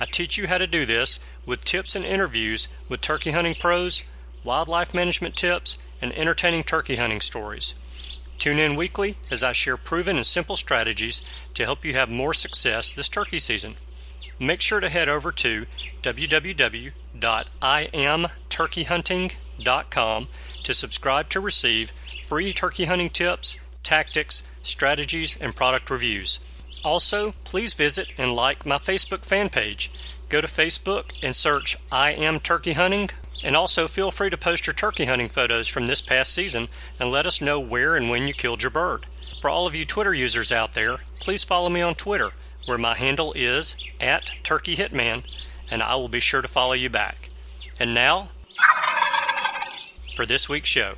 I teach you how to do this with tips and interviews with turkey hunting pros, wildlife management tips, and entertaining turkey hunting stories. Tune in weekly as I share proven and simple strategies to help you have more success this turkey season make sure to head over to www.iamturkeyhunting.com to subscribe to receive free turkey hunting tips, tactics, strategies, and product reviews. Also, please visit and like my Facebook fan page. Go to Facebook and search I Am Turkey Hunting. And also feel free to post your turkey hunting photos from this past season and let us know where and when you killed your bird. For all of you Twitter users out there, please follow me on Twitter where my handle is at Turkey Hitman, and I will be sure to follow you back. And now, for this week's show.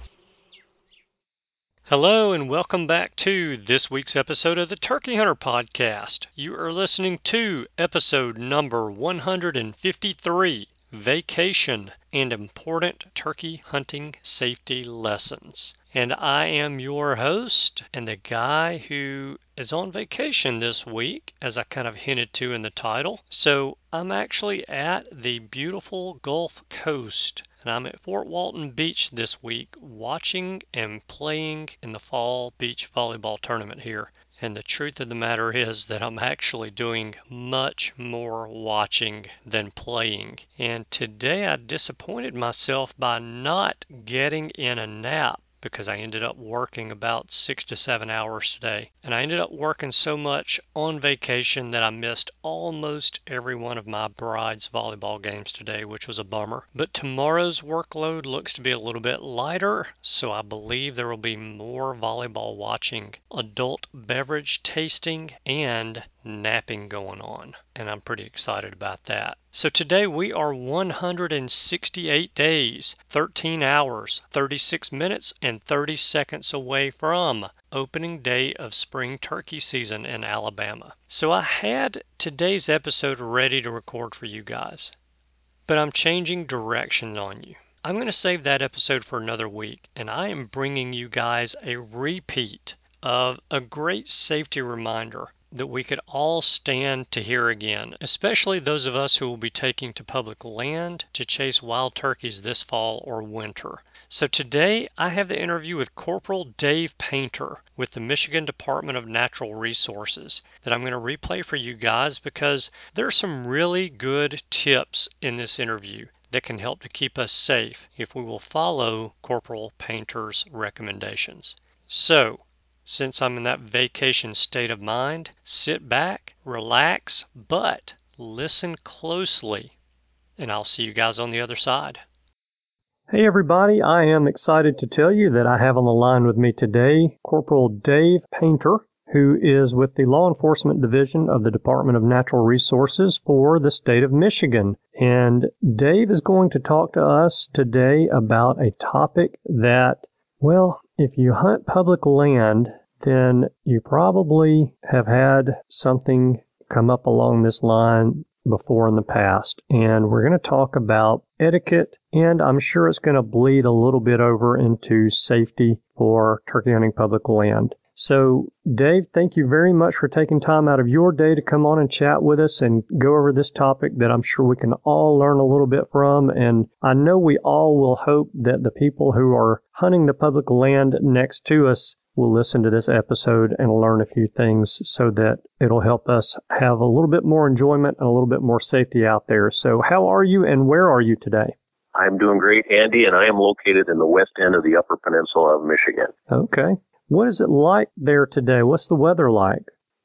Hello, and welcome back to this week's episode of the Turkey Hunter Podcast. You are listening to episode number 153 Vacation and Important Turkey Hunting Safety Lessons and I am your host and the guy who is on vacation this week, as I kind of hinted to in the title. So I'm actually at the beautiful Gulf Coast. And I'm at Fort Walton Beach this week watching and playing in the fall beach volleyball tournament here. And the truth of the matter is that I'm actually doing much more watching than playing. And today I disappointed myself by not getting in a nap because I ended up working about six to seven hours today. And I ended up working so much on vacation that I missed almost every one of my bride's volleyball games today, which was a bummer. But tomorrow's workload looks to be a little bit lighter, so I believe there will be more volleyball watching, adult beverage tasting, and napping going on, and I'm pretty excited about that. So today we are 168 days, 13 hours, 36 minutes, and 30 seconds away from opening day of spring turkey season in Alabama. So I had today's episode ready to record for you guys, but I'm changing direction on you. I'm going to save that episode for another week, and I am bringing you guys a repeat of a great safety reminder that we could all stand to hear again, especially those of us who will be taking to public land to chase wild turkeys this fall or winter. So today I have the interview with Corporal Dave Painter with the Michigan Department of Natural Resources that I'm going to replay for you guys because there are some really good tips in this interview that can help to keep us safe if we will follow Corporal Painter's recommendations. So, since I'm in that vacation state of mind, sit back, relax, but listen closely, and I'll see you guys on the other side. Hey, everybody, I am excited to tell you that I have on the line with me today Corporal Dave Painter, who is with the Law Enforcement Division of the Department of Natural Resources for the state of Michigan. And Dave is going to talk to us today about a topic that, well, if you hunt public land, then you probably have had something come up along this line before in the past. And we're going to talk about etiquette, and I'm sure it's going to bleed a little bit over into safety for turkey hunting public land. So, Dave, thank you very much for taking time out of your day to come on and chat with us and go over this topic that I'm sure we can all learn a little bit from. And I know we all will hope that the people who are hunting the public land next to us will listen to this episode and learn a few things so that it'll help us have a little bit more enjoyment and a little bit more safety out there. So, how are you and where are you today? I'm doing great, Andy, and I am located in the west end of the Upper Peninsula of Michigan. Okay. What is it like there today? What's the weather like?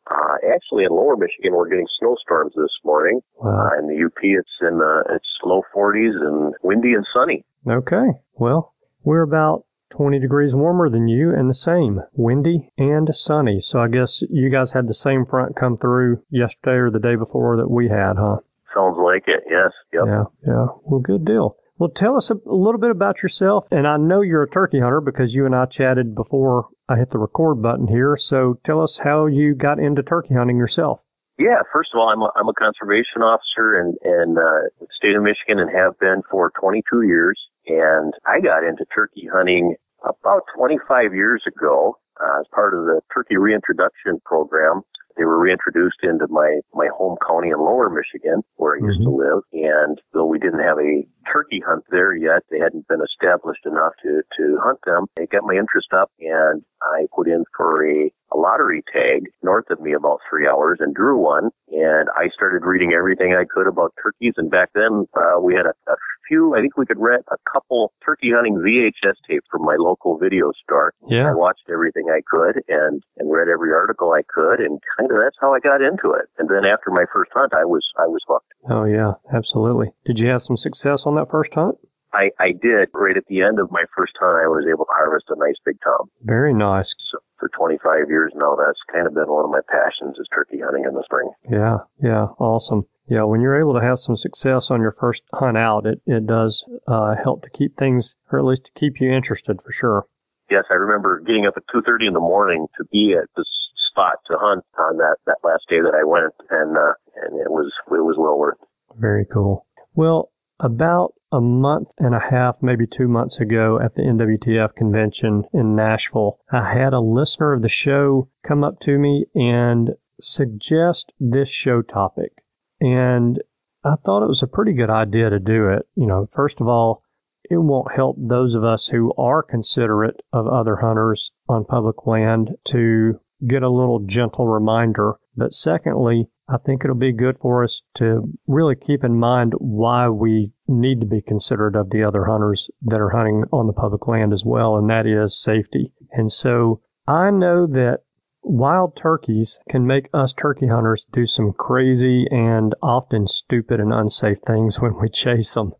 Uh, actually, in Lower Michigan, we're getting snowstorms this morning. Wow. Uh, in the UP, it's in the it's low 40s and windy and sunny. Okay. Well, we're about 20 degrees warmer than you and the same, windy and sunny. So I guess you guys had the same front come through yesterday or the day before that we had, huh? Sounds like it, yes. Yep. Yeah, yeah. Well, good deal. Well, tell us a, a little bit about yourself. And I know you're a turkey hunter because you and I chatted before I hit the record button here. So tell us how you got into turkey hunting yourself. Yeah, first of all, I'm a, I'm a conservation officer in, in uh, the state of Michigan and have been for 22 years. And I got into turkey hunting about 25 years ago uh, as part of the turkey reintroduction program they were reintroduced into my my home county in Lower Michigan, where I used mm-hmm. to live. And though we didn't have a turkey hunt there yet, they hadn't been established enough to to hunt them. It got my interest up, and I put in for a, a lottery tag north of me about three hours and drew one. And I started reading everything I could about turkeys. And back then, uh, we had a, a few. I think we could rent a couple turkey hunting VHS tapes from my local video store. Yeah. I watched everything I could and and read every article I could, and kind of that's how I got into it. And then after my first hunt, I was I was hooked. Oh yeah, absolutely. Did you have some success on that first hunt? I, I did. Right at the end of my first hunt, I was able to harvest a nice big tom. Very nice. So for 25 years now, that's kind of been one of my passions is turkey hunting in the spring. Yeah, yeah, awesome. Yeah, when you're able to have some success on your first hunt out, it, it does uh, help to keep things, or at least to keep you interested for sure. Yes, I remember getting up at 2.30 in the morning to be at this spot to hunt on that, that last day that I went, and uh, and it was it was well worth. Very cool. Well, about a month and a half, maybe two months ago at the NWTF convention in Nashville, I had a listener of the show come up to me and suggest this show topic. And I thought it was a pretty good idea to do it. You know, first of all, it won't help those of us who are considerate of other hunters on public land to get a little gentle reminder. But secondly, I think it'll be good for us to really keep in mind why we need to be considerate of the other hunters that are hunting on the public land as well, and that is safety. And so I know that wild turkeys can make us turkey hunters do some crazy and often stupid and unsafe things when we chase them.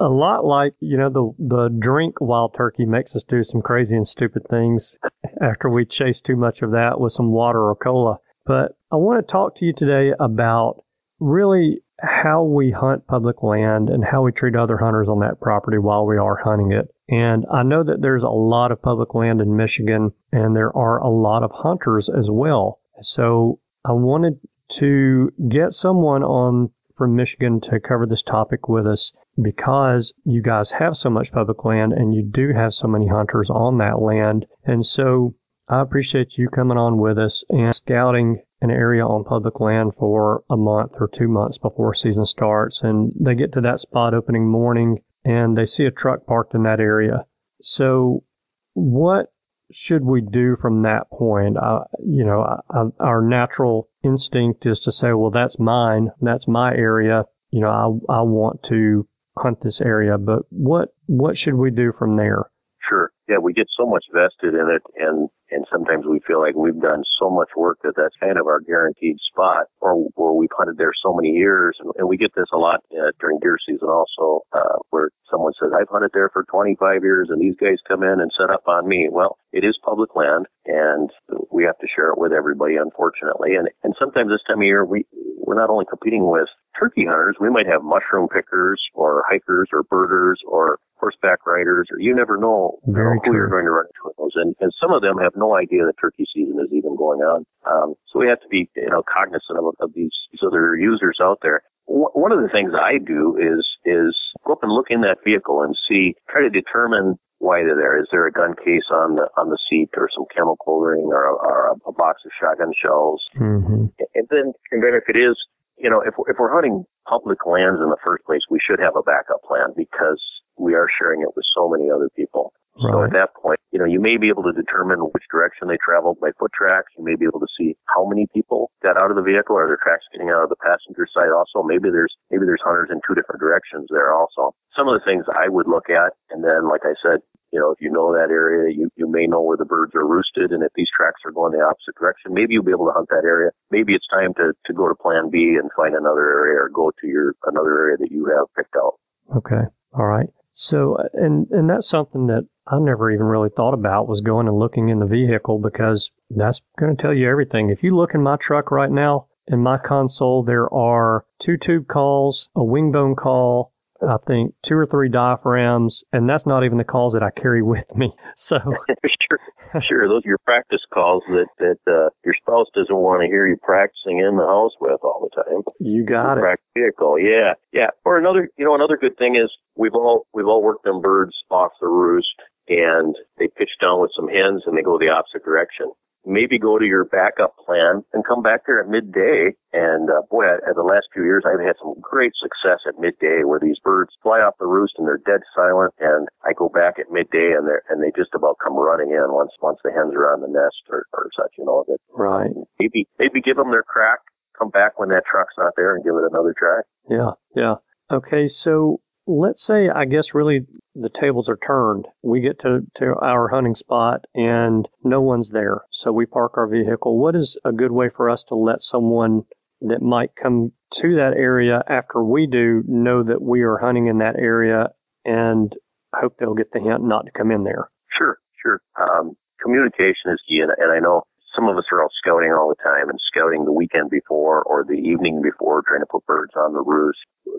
A lot like, you know, the the drink wild turkey makes us do some crazy and stupid things after we chase too much of that with some water or cola. But I want to talk to you today about really how we hunt public land and how we treat other hunters on that property while we are hunting it. And I know that there's a lot of public land in Michigan and there are a lot of hunters as well. So I wanted to get someone on from Michigan to cover this topic with us because you guys have so much public land and you do have so many hunters on that land. And so I appreciate you coming on with us and scouting an area on public land for a month or two months before season starts. And they get to that spot opening morning and they see a truck parked in that area. So, what should we do from that point? Uh, you know, uh, our natural instinct is to say, well, that's mine, that's my area. You know, I, I want to hunt this area, but what what should we do from there? Sure. Yeah, we get so much vested in it, and and sometimes we feel like we've done so much work that that's kind of our guaranteed spot, or or we've hunted there so many years, and, and we get this a lot uh, during deer season also, uh, where someone says I've hunted there for 25 years, and these guys come in and set up on me. Well, it is public land, and we have to share it with everybody, unfortunately, and and sometimes this time of year we we're not only competing with turkey hunters, we might have mushroom pickers or hikers or birders or horseback riders, or you never know, you know who you're going to run into those. And, and some of them have no idea that turkey season is even going on. Um, so we have to be, you know, cognizant of, of these, these other users out there. one of the things I do is is go up and look in that vehicle and see, try to determine why they're there. Is there a gun case on the on the seat, or some chemical ring, or a, or a, a box of shotgun shells? Mm-hmm. And then, and then if it is, you know, if if we're hunting public lands in the first place, we should have a backup plan because we are sharing it with so many other people. Right. So at that point, you know, you may be able to determine which direction they traveled by foot tracks. You may be able to see how many people got out of the vehicle. Are there tracks getting out of the passenger side also? Maybe there's, maybe there's hunters in two different directions there also. Some of the things I would look at. And then, like I said, you know, if you know that area, you, you may know where the birds are roosted. And if these tracks are going the opposite direction, maybe you'll be able to hunt that area. Maybe it's time to, to go to plan B and find another area or go to your, another area that you have picked out. Okay. All right. So, and, and that's something that I never even really thought about was going and looking in the vehicle because that's going to tell you everything. If you look in my truck right now, in my console, there are two tube calls, a wing bone call, I think two or three diaphragms, and that's not even the calls that I carry with me. So sure, sure, those are your practice calls that that uh, your spouse doesn't want to hear you practicing in the house with all the time. You got it. Vehicle, yeah, yeah. Or another, you know, another good thing is we've all we've all worked them birds off the roost, and they pitch down with some hens and they go the opposite direction maybe go to your backup plan and come back there at midday. And uh, boy, at the last few years, I've had some great success at midday where these birds fly off the roost and they're dead silent. And I go back at midday and they and they just about come running in once once the hens are on the nest or, or such. You know that right. Maybe maybe give them their crack. Come back when that truck's not there and give it another try. Yeah, yeah. Okay, so let's say I guess really the tables are turned. We get to, to our hunting spot and no one's there. So we park our vehicle. What is a good way for us to let someone that might come to that area after we do know that we are hunting in that area and hope they'll get the hint not to come in there? Sure, sure. Um, communication is key, and, and I know some of us are out scouting all the time and scouting the weekend before or the evening before trying to put birds on the roost.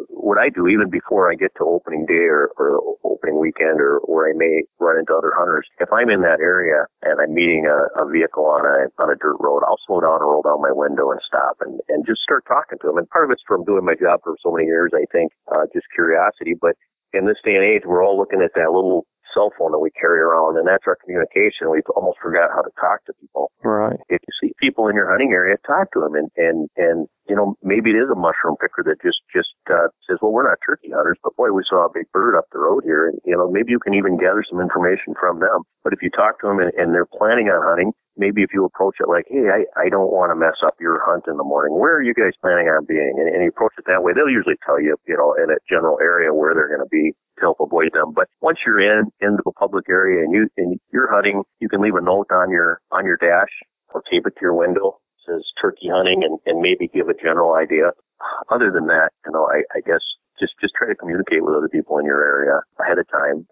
What I do even before I get to opening day or, or opening weekend or where I may run into other hunters, if I'm in that area and I'm meeting a, a vehicle on a on a dirt road, I'll slow down and roll down my window and stop and, and just start talking to them. And part of it's from doing my job for so many years, I think, uh, just curiosity. But in this day and age, we're all looking at that little cell phone that we carry around, and that's our communication. We've almost forgot how to talk to people. Right. If you see people in your hunting area, talk to them, and and and you know maybe it is a mushroom picker that just just uh, says, well, we're not turkey hunters, but boy, we saw a big bird up the road here, and you know maybe you can even gather some information from them. But if you talk to them and, and they're planning on hunting, maybe if you approach it like, hey, I, I don't want to mess up your hunt in the morning. Where are you guys planning on being? And, and you approach it that way, they'll usually tell you, you know, in a general area where they're going to be to help avoid them. But once you're in into a public area and you and you're hunting, you can leave a note on your on your dash or tape it to your window. It says turkey hunting and, and maybe give a general idea. Other than that, you know, I, I guess just just try to communicate with other people in your area ahead of time.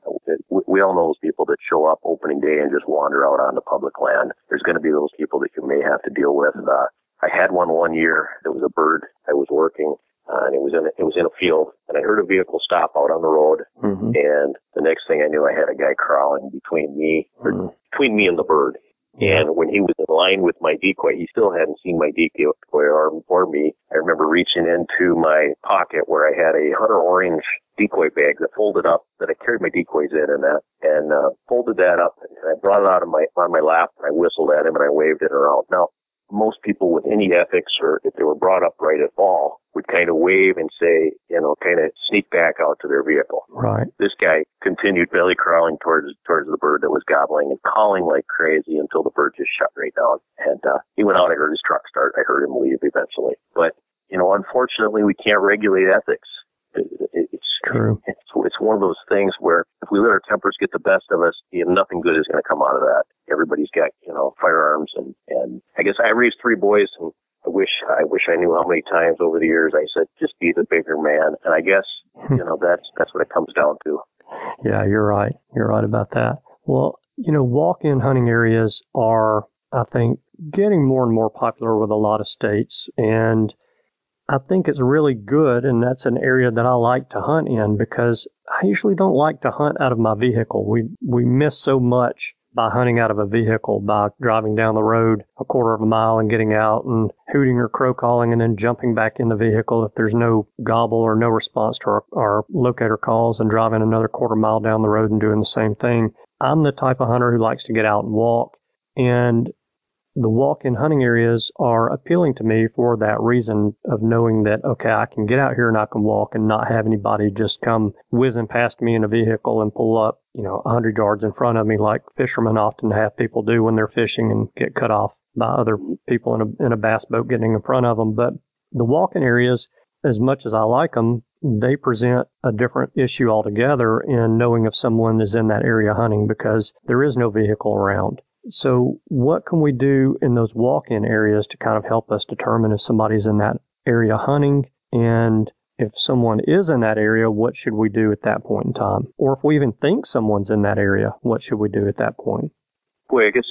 We, all know those people that show up opening day and just wander out on the public land. There's going to be those people that you may have to deal with. Uh, I had one one year. There was a bird I was working, uh, and it was in a, it was in a field, and I heard a vehicle stop out on the road, mm-hmm. and the next thing I knew, I had a guy crawling between me, mm-hmm. between me and the bird. And when he was in line with my decoy, he still hadn't seen my decoy or, or me. I remember reaching into my pocket where I had a hunter orange decoy bag that folded up that I carried my decoys in and that and uh, folded that up and I brought it out of my on my lap and I whistled at him and I waved it around. Now most people with any ethics or if they were brought up right at all would kind of wave and say, you know, kind of sneak back out to their vehicle. Right. This guy continued belly crawling towards towards the bird that was gobbling and calling like crazy until the bird just shut right down. And uh, he went out. I heard his truck start. I heard him leave eventually. But you know, unfortunately, we can't regulate ethics. It, it, it's true. It's, it's one of those things where if we let our tempers get the best of us, you know, nothing good is going to come out of that. Everybody's got you know firearms, and and I guess I raised three boys, and I wish I wish I knew how many times over the years I said just be the bigger man, and I guess you know that's that's what it comes down to. Yeah, you're right. You're right about that. Well, you know, walk-in hunting areas are, I think, getting more and more popular with a lot of states, and I think it's really good, and that's an area that I like to hunt in because I usually don't like to hunt out of my vehicle. We we miss so much by hunting out of a vehicle, by driving down the road a quarter of a mile and getting out and hooting or crow calling and then jumping back in the vehicle if there's no gobble or no response to our, our locator calls and driving another quarter mile down the road and doing the same thing. I'm the type of hunter who likes to get out and walk. And the walk-in hunting areas are appealing to me for that reason of knowing that okay, I can get out here and I can walk and not have anybody just come whizzing past me in a vehicle and pull up, you know, 100 yards in front of me like fishermen often have people do when they're fishing and get cut off by other people in a in a bass boat getting in front of them. But the walk-in areas, as much as I like them, they present a different issue altogether in knowing if someone is in that area hunting because there is no vehicle around. So, what can we do in those walk in areas to kind of help us determine if somebody's in that area hunting? And if someone is in that area, what should we do at that point in time? Or if we even think someone's in that area, what should we do at that point? Well, I guess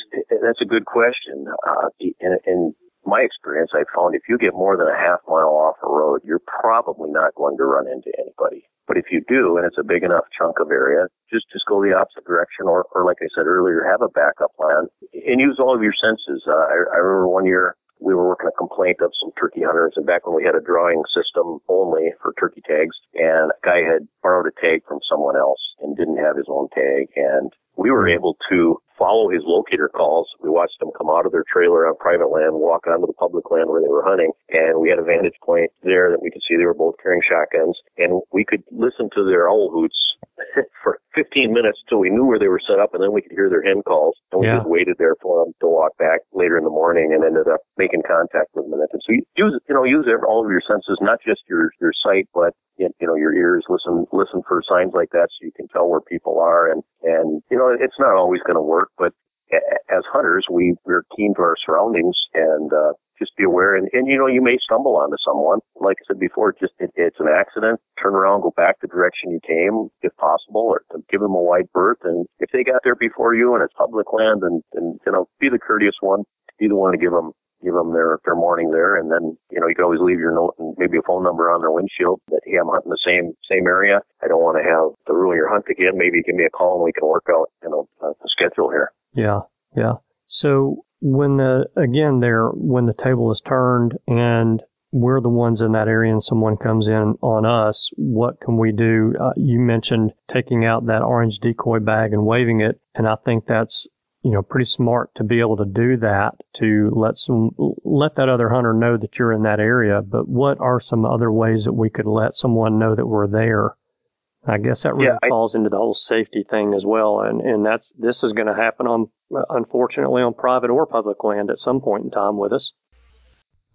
that's a good question. Uh, and, and my experience, I found if you get more than a half mile off a road, you're probably not going to run into anybody. But if you do, and it's a big enough chunk of area, just just go the opposite direction, or, or like I said earlier, have a backup plan and use all of your senses. Uh, I, I remember one year we were working a complaint of some turkey hunters, and back when we had a drawing system only for turkey tags, and a guy had borrowed a tag from someone else and didn't have his own tag, and we were able to follow his locator calls. We watched them come out of their trailer on private land, walk onto the public land where they were hunting, and we had a vantage point there that we could see they were both carrying shotguns, and we could listen to their owl hoots for 15 minutes till we knew where they were set up, and then we could hear their hen calls, and we yeah. just waited there for them to walk back later in the morning, and ended up making contact with them. And so you use, you know, use all of your senses, not just your your sight, but you know your ears. Listen, listen for signs like that, so you can tell where people are, and and you know it's not always going to work, but as hunters, we we're keen to our surroundings and uh, just be aware. And, and you know, you may stumble onto someone. Like I said before, just it, it's an accident. Turn around, go back the direction you came, if possible, or give them a wide berth. And if they got there before you and it's public land, and, and you know, be the courteous one. Be the one to give them give them their their morning there, and then you know you can always leave your note and maybe a phone number on their windshield that hey I'm hunting the same same area. I don't want to have to ruin your hunt again. Maybe give me a call and we can work out you know a, schedule here. Yeah, yeah. So when the again there when the table is turned and we're the ones in that area and someone comes in on us, what can we do? Uh, you mentioned taking out that orange decoy bag and waving it, and I think that's you know pretty smart to be able to do that to let some let that other hunter know that you're in that area. But what are some other ways that we could let someone know that we're there? I guess that really yeah, I, falls into the whole safety thing as well, and and that's this is going to happen on unfortunately on private or public land at some point in time with us.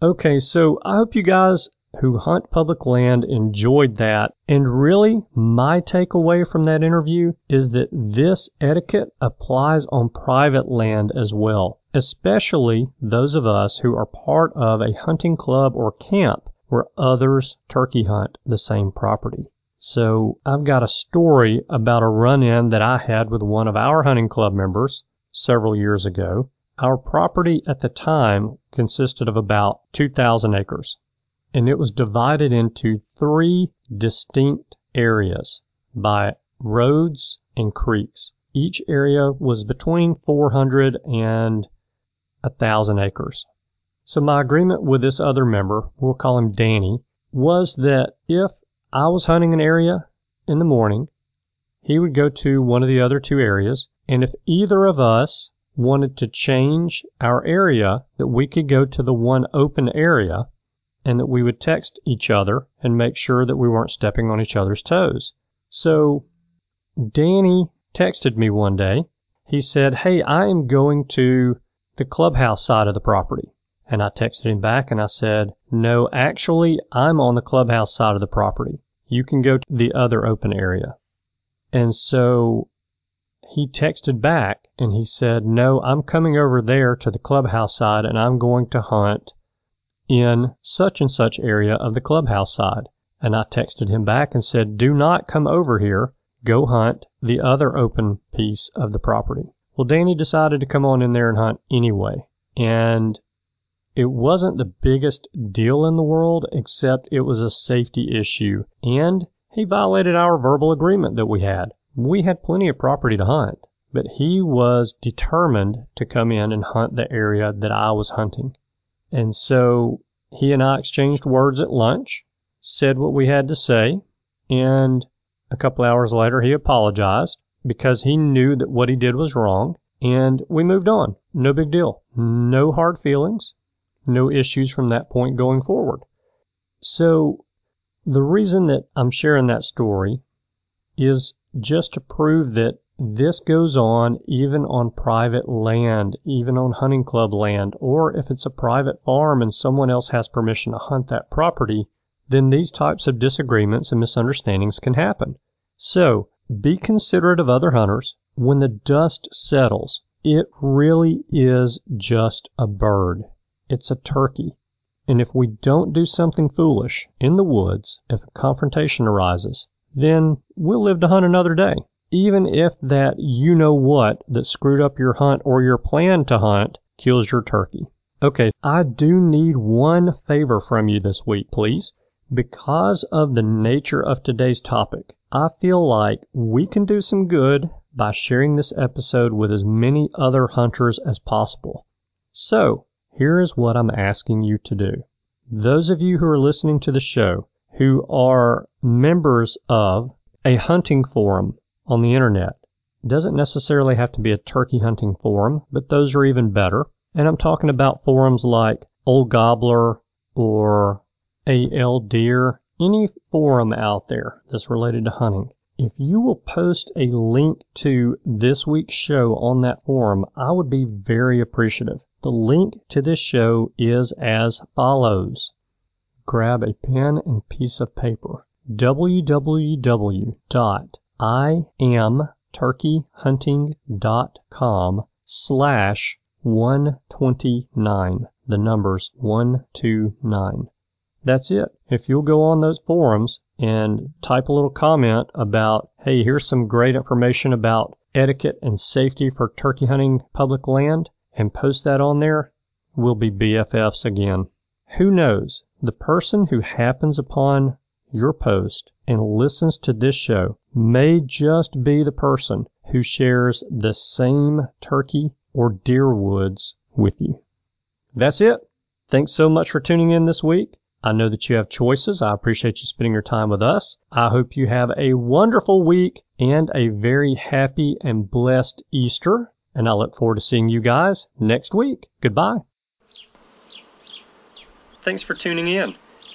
Okay, so I hope you guys who hunt public land enjoyed that. And really, my takeaway from that interview is that this etiquette applies on private land as well, especially those of us who are part of a hunting club or camp where others turkey hunt the same property. So I've got a story about a run in that I had with one of our hunting club members several years ago. Our property at the time consisted of about 2,000 acres, and it was divided into three distinct areas by roads and creeks. Each area was between 400 and 1,000 acres. So my agreement with this other member, we'll call him Danny, was that if I was hunting an area in the morning. He would go to one of the other two areas, and if either of us wanted to change our area, that we could go to the one open area and that we would text each other and make sure that we weren't stepping on each other's toes. So Danny texted me one day. He said, Hey, I am going to the clubhouse side of the property. And I texted him back and I said, No, actually, I'm on the clubhouse side of the property. You can go to the other open area. And so he texted back and he said, No, I'm coming over there to the clubhouse side and I'm going to hunt in such and such area of the clubhouse side. And I texted him back and said, Do not come over here. Go hunt the other open piece of the property. Well, Danny decided to come on in there and hunt anyway. And it wasn't the biggest deal in the world, except it was a safety issue, and he violated our verbal agreement that we had. We had plenty of property to hunt, but he was determined to come in and hunt the area that I was hunting. And so he and I exchanged words at lunch, said what we had to say, and a couple hours later he apologized because he knew that what he did was wrong, and we moved on. No big deal. No hard feelings no issues from that point going forward. So, the reason that I'm sharing that story is just to prove that this goes on even on private land, even on hunting club land, or if it's a private farm and someone else has permission to hunt that property, then these types of disagreements and misunderstandings can happen. So, be considerate of other hunters. When the dust settles, it really is just a bird. It's a turkey. And if we don't do something foolish in the woods, if a confrontation arises, then we'll live to hunt another day. Even if that you know what that screwed up your hunt or your plan to hunt kills your turkey. Okay, I do need one favor from you this week, please. Because of the nature of today's topic, I feel like we can do some good by sharing this episode with as many other hunters as possible. So, here is what I'm asking you to do. Those of you who are listening to the show who are members of a hunting forum on the internet, it doesn't necessarily have to be a turkey hunting forum, but those are even better. And I'm talking about forums like Old Gobbler or AL Deer, any forum out there that's related to hunting. If you will post a link to this week's show on that forum, I would be very appreciative. The link to this show is as follows. Grab a pen and piece of paper. www.iamturkeyhunting.com slash 129. The numbers 129. That's it. If you'll go on those forums and type a little comment about, hey, here's some great information about etiquette and safety for turkey hunting public land, and post that on there, we'll be BFFs again. Who knows? The person who happens upon your post and listens to this show may just be the person who shares the same turkey or deer woods with you. That's it. Thanks so much for tuning in this week. I know that you have choices. I appreciate you spending your time with us. I hope you have a wonderful week and a very happy and blessed Easter. And I look forward to seeing you guys next week. Goodbye. Thanks for tuning in.